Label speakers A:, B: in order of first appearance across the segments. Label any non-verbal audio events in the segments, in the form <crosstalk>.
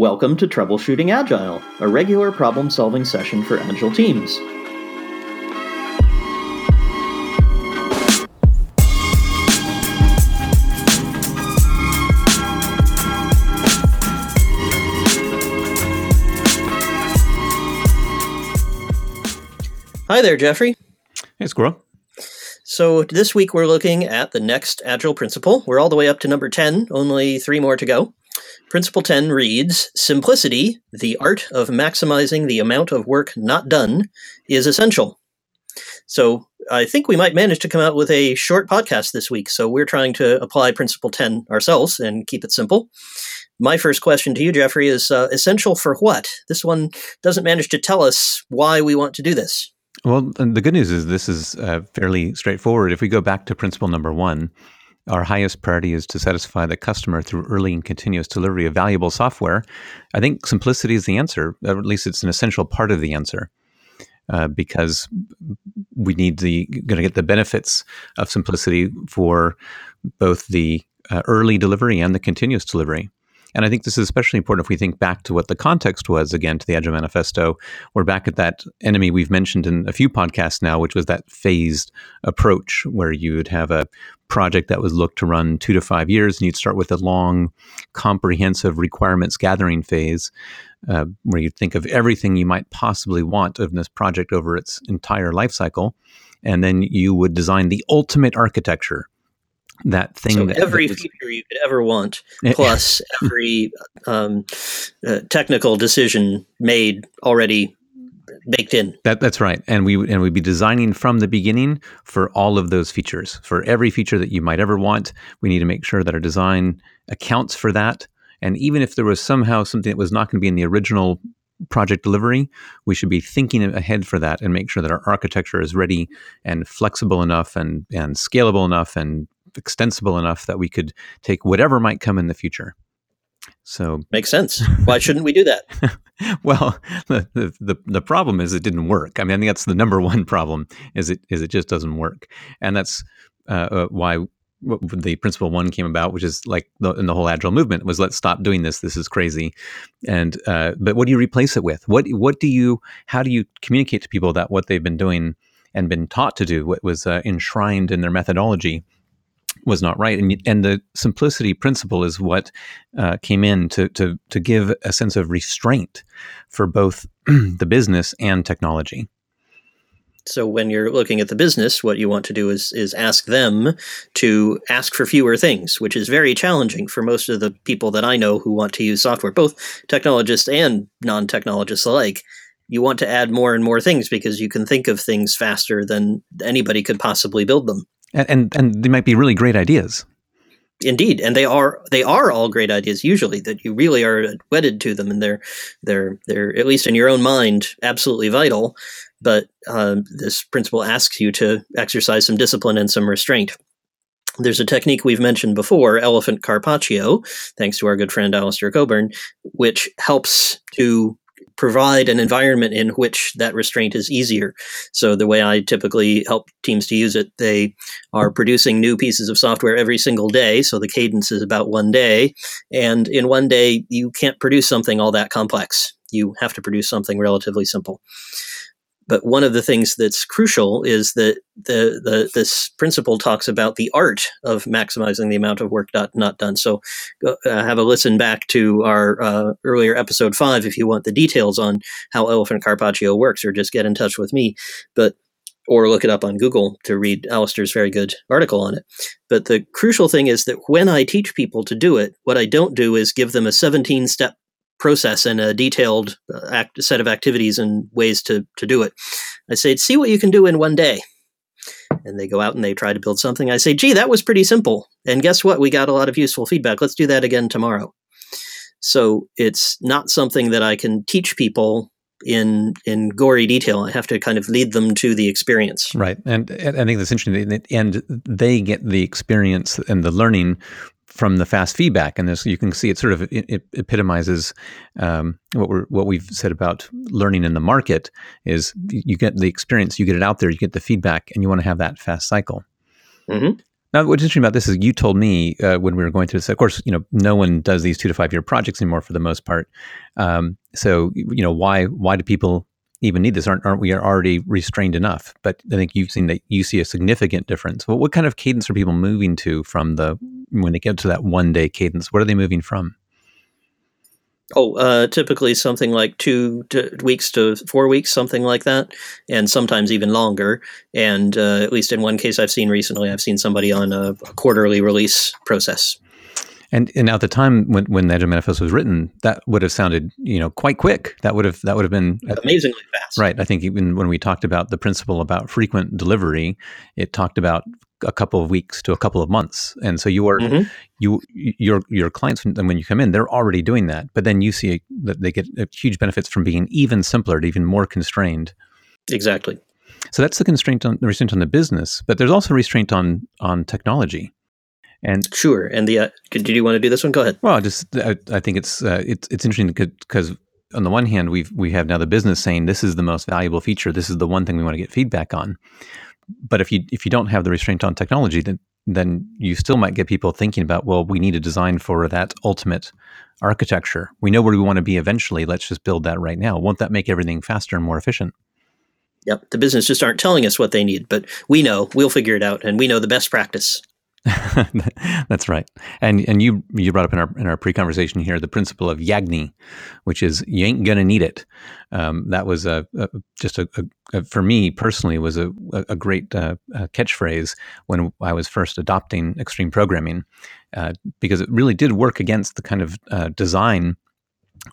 A: Welcome to Troubleshooting Agile, a regular problem solving session for Agile teams. Hi there, Jeffrey.
B: Hey, Squirrel.
A: So, this week we're looking at the next Agile principle. We're all the way up to number 10, only three more to go. Principle 10 reads Simplicity, the art of maximizing the amount of work not done, is essential. So I think we might manage to come out with a short podcast this week. So we're trying to apply Principle 10 ourselves and keep it simple. My first question to you, Jeffrey, is uh, essential for what? This one doesn't manage to tell us why we want to do this.
B: Well, the good news is this is uh, fairly straightforward. If we go back to principle number one, our highest priority is to satisfy the customer through early and continuous delivery of valuable software. I think simplicity is the answer, or at least it's an essential part of the answer. Uh, because we need the going to get the benefits of simplicity for both the uh, early delivery and the continuous delivery. And I think this is especially important if we think back to what the context was again to the Agile Manifesto. We're back at that enemy we've mentioned in a few podcasts now, which was that phased approach where you would have a project that was looked to run two to five years, and you'd start with a long, comprehensive requirements gathering phase. Uh, where you'd think of everything you might possibly want of this project over its entire life cycle, and then you would design the ultimate architecture that thing
A: so
B: that,
A: every
B: that was,
A: feature you could ever want <laughs> plus every um, uh, technical decision made already baked in.
B: That, that's right. And we and we'd be designing from the beginning for all of those features. For every feature that you might ever want we need to make sure that our design accounts for that. And even if there was somehow something that was not going to be in the original project delivery, we should be thinking ahead for that and make sure that our architecture is ready and flexible enough and, and scalable enough and extensible enough that we could take whatever might come in the future. So
A: makes sense. <laughs> Why shouldn't we do that? <laughs>
B: well, the, the the problem is it didn't work. I mean, I think that's the number <laughs> one problem is it is it just doesn't work, and that's uh, uh, why the principle one came about, which is like the, in the whole agile movement was let's stop doing this. This is crazy. And uh, but what do you replace it with? What what do you how do you communicate to people that what they've been doing and been taught to do, what was uh, enshrined in their methodology, was not right. And and the simplicity principle is what uh, came in to to to give a sense of restraint for both <clears throat> the business and technology.
A: So when you're looking at the business, what you want to do is is ask them to ask for fewer things, which is very challenging for most of the people that I know who want to use software, both technologists and non-technologists alike. You want to add more and more things because you can think of things faster than anybody could possibly build them.
B: And and, and they might be really great ideas.
A: Indeed, and they are they are all great ideas. Usually, that you really are wedded to them, and they're they're they're at least in your own mind absolutely vital but uh, this principle asks you to exercise some discipline and some restraint. There's a technique we've mentioned before, elephant carpaccio, thanks to our good friend Alistair Cockburn, which helps to provide an environment in which that restraint is easier. So the way I typically help teams to use it, they are producing new pieces of software every single day. So the cadence is about one day. And in one day, you can't produce something all that complex. You have to produce something relatively simple. But one of the things that's crucial is that the, the this principle talks about the art of maximizing the amount of work not, not done. So uh, have a listen back to our uh, earlier episode five if you want the details on how elephant carpaccio works, or just get in touch with me. But or look it up on Google to read Alistair's very good article on it. But the crucial thing is that when I teach people to do it, what I don't do is give them a 17 step process and a detailed uh, act, set of activities and ways to, to do it. I say, see what you can do in one day. And they go out and they try to build something. I say, gee, that was pretty simple. And guess what? We got a lot of useful feedback. Let's do that again tomorrow. So it's not something that I can teach people in in gory detail. I have to kind of lead them to the experience.
B: Right, and, and I think that's interesting. And they get the experience and the learning from the fast feedback, and this you can see it sort of it, it epitomizes um, what we're what we've said about learning in the market is you get the experience, you get it out there, you get the feedback, and you want to have that fast cycle.
A: Mm-hmm.
B: Now, what's interesting about this is you told me uh, when we were going through this. Of course, you know, no one does these two to five year projects anymore for the most part. Um, so, you know, why why do people even need this? Aren't aren't we already restrained enough? But I think you've seen that you see a significant difference. Well, what kind of cadence are people moving to from the when they get to that one day cadence? What are they moving from?
A: Oh, uh, typically something like two to weeks to four weeks, something like that, and sometimes even longer. And uh, at least in one case I've seen recently, I've seen somebody on a, a quarterly release process.
B: And and at the time when when the Agile Manifesto was written, that would have sounded you know quite quick. That would have that would have been
A: amazingly fast.
B: Right. I think even when we talked about the principle about frequent delivery, it talked about a couple of weeks to a couple of months. And so you are mm-hmm. you your your clients when you come in, they're already doing that. But then you see that they get huge benefits from being even simpler, even more constrained.
A: Exactly.
B: So that's the constraint on the restraint on the business, but there's also restraint on on technology.
A: And sure. And the uh, did you want to do this one? Go ahead.
B: Well, just I, I think it's uh, it's it's interesting because on the one hand we've we have now the business saying this is the most valuable feature. This is the one thing we want to get feedback on. But if you if you don't have the restraint on technology, then then you still might get people thinking about well, we need a design for that ultimate architecture. We know where we want to be eventually. Let's just build that right now. Won't that make everything faster and more efficient?
A: Yep. The business just aren't telling us what they need, but we know. We'll figure it out, and we know the best practice. <laughs>
B: That's right. And and you you brought up in our in our pre conversation here the principle of Yagni, which is you ain't gonna need it. Um, that was a, a just a, a, for me personally was a a great uh, catchphrase when I was first adopting extreme programming, uh, because it really did work against the kind of uh, design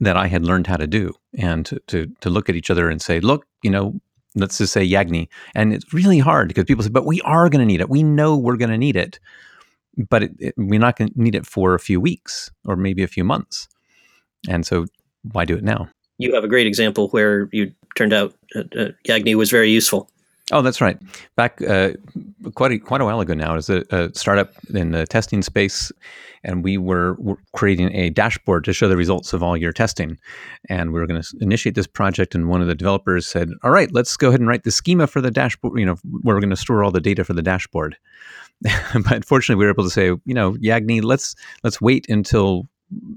B: that I had learned how to do, and to, to to look at each other and say, look, you know, let's just say Yagni. And it's really hard because people say, but we are going to need it. We know we're going to need it, but it, it, we're not going to need it for a few weeks or maybe a few months. And so why do it now?
A: You have a great example where you turned out uh, uh, Yagni was very useful.
B: Oh, that's right. Back uh, quite a, quite a while ago now, as a, a startup in the testing space, and we were, were, creating a dashboard to show the results of all your testing. And we were going to initiate this project, and one of the developers said, "All right, let's go ahead and write the schema for the dashboard. You know, where we're going to store all the data for the dashboard." <laughs> but fortunately, we were able to say, you know, Yagni, let's let's wait until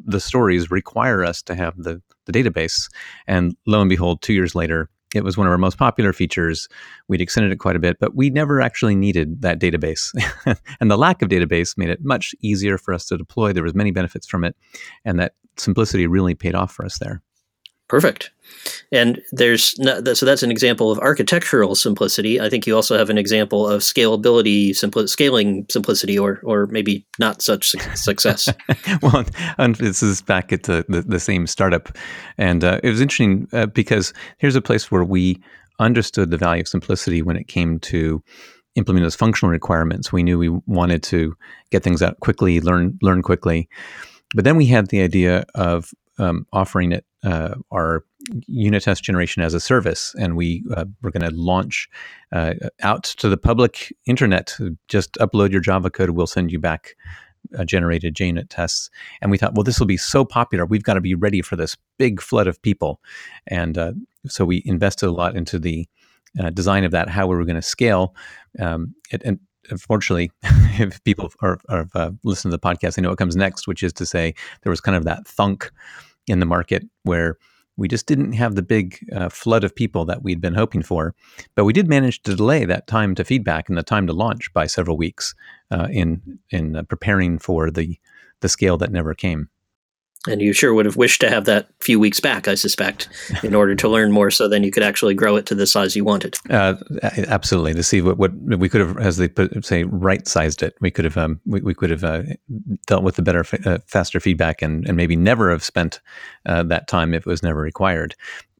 B: the stories require us to have the the database. And lo and behold, two years later, it was one of our most popular features. We'd extended it quite a bit, but we never actually needed that database. <laughs> and the lack of database made it much easier for us to deploy. There was many benefits from it, and that simplicity really paid off for us there.
A: Perfect. And there's so that's an example of architectural simplicity. I think you also have an example of scalability, simpli- scaling simplicity, or or maybe not such success. <laughs>
B: well, and this is back at the, the, the same startup, and uh, it was interesting uh, because here's a place where we understood the value of simplicity when it came to implementing those functional requirements. We knew we wanted to get things out quickly, learn learn quickly, but then we had the idea of um, offering it uh, our unit test generation as a service, and we uh, we're going to launch uh, out to the public internet. Just upload your Java code; we'll send you back uh, generated JUnit tests. And we thought, well, this will be so popular, we've got to be ready for this big flood of people. And uh, so we invested a lot into the uh, design of that, how we were going to scale. Um, it, and unfortunately, <laughs> if people are, are uh, to the podcast, they know what comes next, which is to say there was kind of that thunk in the market where we just didn't have the big uh, flood of people that we'd been hoping for. But we did manage to delay that time to feedback and the time to launch by several weeks uh, in in uh, preparing for the the scale that never came.
A: And you sure would have wished to have that few weeks back, I suspect, <laughs> in order to learn more, so then you could actually grow it to the size you wanted. Uh,
B: absolutely, to see what, what we could have, as they put, say, right sized it. We could have um, we, we could have uh, dealt with the better, uh, faster feedback, and and maybe never have spent uh, that time if it was never required.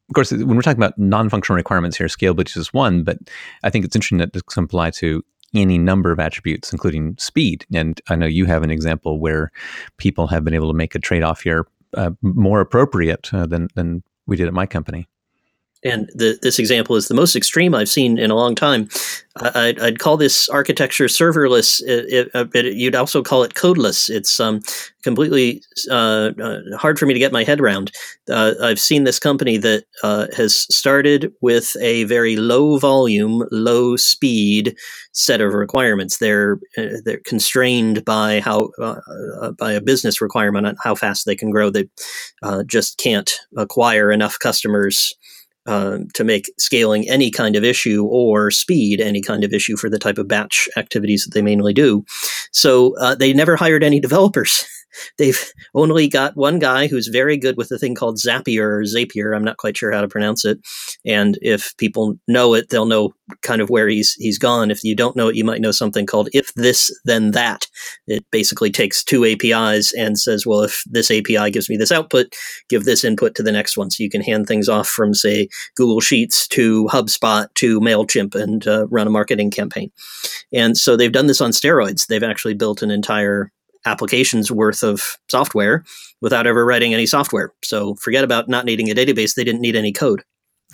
B: Of course, when we're talking about non-functional requirements here, scalability is one, but I think it's interesting that this can apply to any number of attributes, including speed. And I know you have an example where people have been able to make a trade off here uh, more appropriate uh, than, than we did at my company.
A: And the, this example is the most extreme I've seen in a long time. I, would call this architecture serverless. It, it, it, you'd also call it codeless. It's um, completely uh, uh, hard for me to get my head around. uh, I've seen this company that uh, has started with a very low volume, low speed set of requirements. They're uh, they're constrained by how uh, uh, by a business requirement on how fast they can grow. They uh, just can't acquire enough customers uh, to make scaling any kind of issue or speed any kind of issue for the type of batch activities that they mainly do. So uh, they never hired any developers. <laughs> They've only got one guy who's very good with a thing called Zapier or Zapier. I'm not quite sure how to pronounce it. And if people know it, they'll know kind of where he's he's gone. If you don't know it, you might know something called if this then that. It basically takes two APIs and says, well, if this API gives me this output, give this input to the next one. So you can hand things off from say Google Sheets to HubSpot to Mailchimp and uh, run a marketing campaign. And so they've done this on steroids. They've actually built an entire applications worth of software without ever writing any software. So forget about not needing a database. They didn't need any code.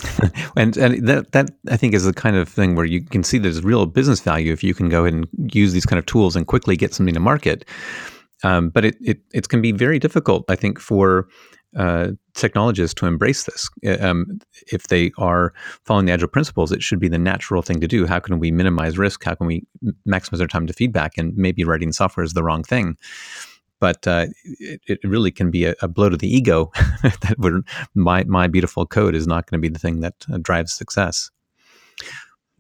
A: <laughs>
B: and and that that I think is the kind of thing where you can see there's real business value if you can go and use these kind of tools and quickly get something to market. Um, but it, it it can be very difficult, I think, for uh, technologists to embrace this. Uh, um, if they are following the agile principles, it should be the natural thing to do. How can we minimize risk? How can we maximize our time to feedback? And maybe writing software is the wrong thing. But uh, it, it, really can be a, a blow to the ego <laughs> that my my beautiful code is not going to be the thing that uh, drives success.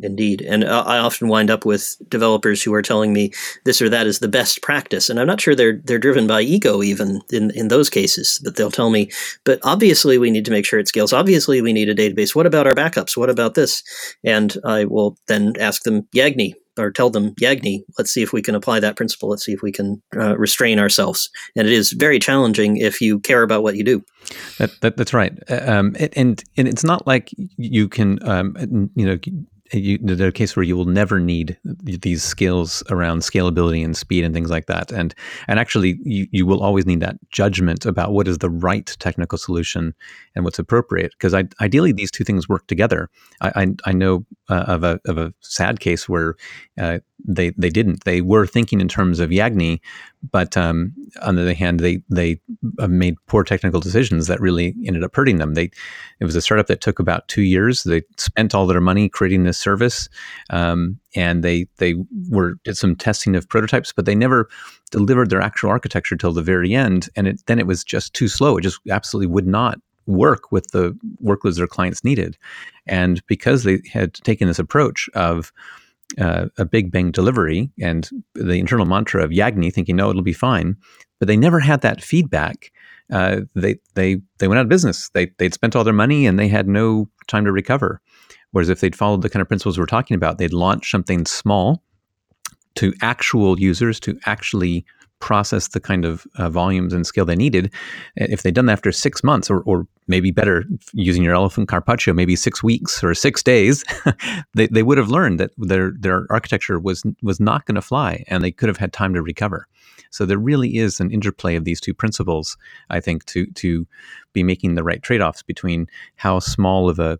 A: Indeed. And I often wind up with developers who are telling me this or that is the best practice. And I'm not sure they're they're driven by ego even in, in those cases, but they'll tell me, but obviously we need to make sure it scales. Obviously we need a database. What about our backups? What about this? And I will then ask them, Yagni, or tell them, Yagni, let's see if we can apply that principle. Let's see if we can uh, restrain ourselves. And it is very challenging if you care about what you do.
B: That, that, that's right. Uh, um, and, and it's not like you can, um, you know, you, there's a case where you will never need these skills around scalability and speed and things like that. And and actually, you, you will always need that judgment about what is the right technical solution and what's appropriate. Because ideally, these two things work together. I I, I know uh, of a of a sad case where uh, they they didn't. They were thinking in terms of Yagni, but um, on the other hand, they they uh, made poor technical decisions that really ended up hurting them. They it was a startup that took about two years. They spent all their money creating this service, um, and they they were did some testing of prototypes, but they never delivered their actual architecture till the very end. And it, then it was just too slow. It just absolutely would not work with the workloads their clients needed. And because they had taken this approach of uh, a big bang delivery and the internal mantra of Yagni, thinking, no, it'll be fine, but they never had that feedback. Uh, they they they went out of business. They they'd spent all their money and they had no time to recover. Whereas if they'd followed the kind of principles we're talking about, they'd launch something small to actual users to actually process the kind of uh, volumes and scale they needed. If they'd done that after six months, or, or maybe better, using your elephant carpaccio, maybe six weeks or six days, <laughs> they, they would have learned that their their architecture was was not going to fly, and they could have had time to recover. So there really is an interplay of these two principles, I think, to to be making the right trade offs between how small of a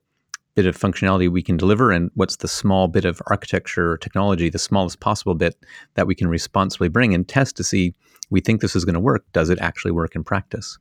B: bit of functionality we can deliver and what's the small bit of architecture or technology, the smallest possible bit that we can responsibly bring and test to see we think this is going to work. Does it actually work in practice?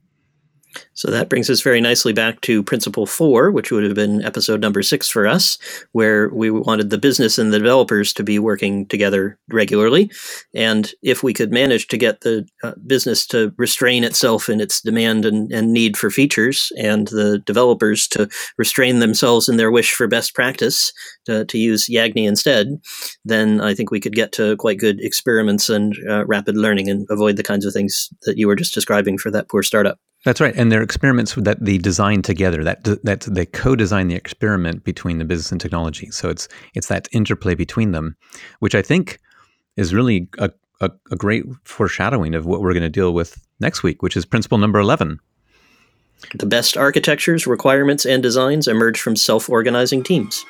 A: So that brings us very nicely back to principle four, which would have been episode number six for us, where we wanted the business and the developers to be working together regularly. And if we could manage to get the uh, business to restrain itself in its demand and, and need for features, and the developers to restrain themselves in their wish for best practice to, to use Yagni instead, then I think we could get to quite good experiments and uh, rapid learning and avoid the kinds of things that you were just describing for that poor startup.
B: That's right, and they're experiments that they design together. That that they co-design the experiment between the business and technology. So it's it's that interplay between them, which I think is really a, a, a great foreshadowing of what we're going to deal with next week, which is principle number eleven.
A: The best architectures, requirements, and designs emerge from self-organizing teams.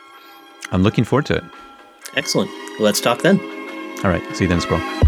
B: I'm looking forward to it.
A: Excellent. Let's talk then.
B: All right. See you then, Squirrel.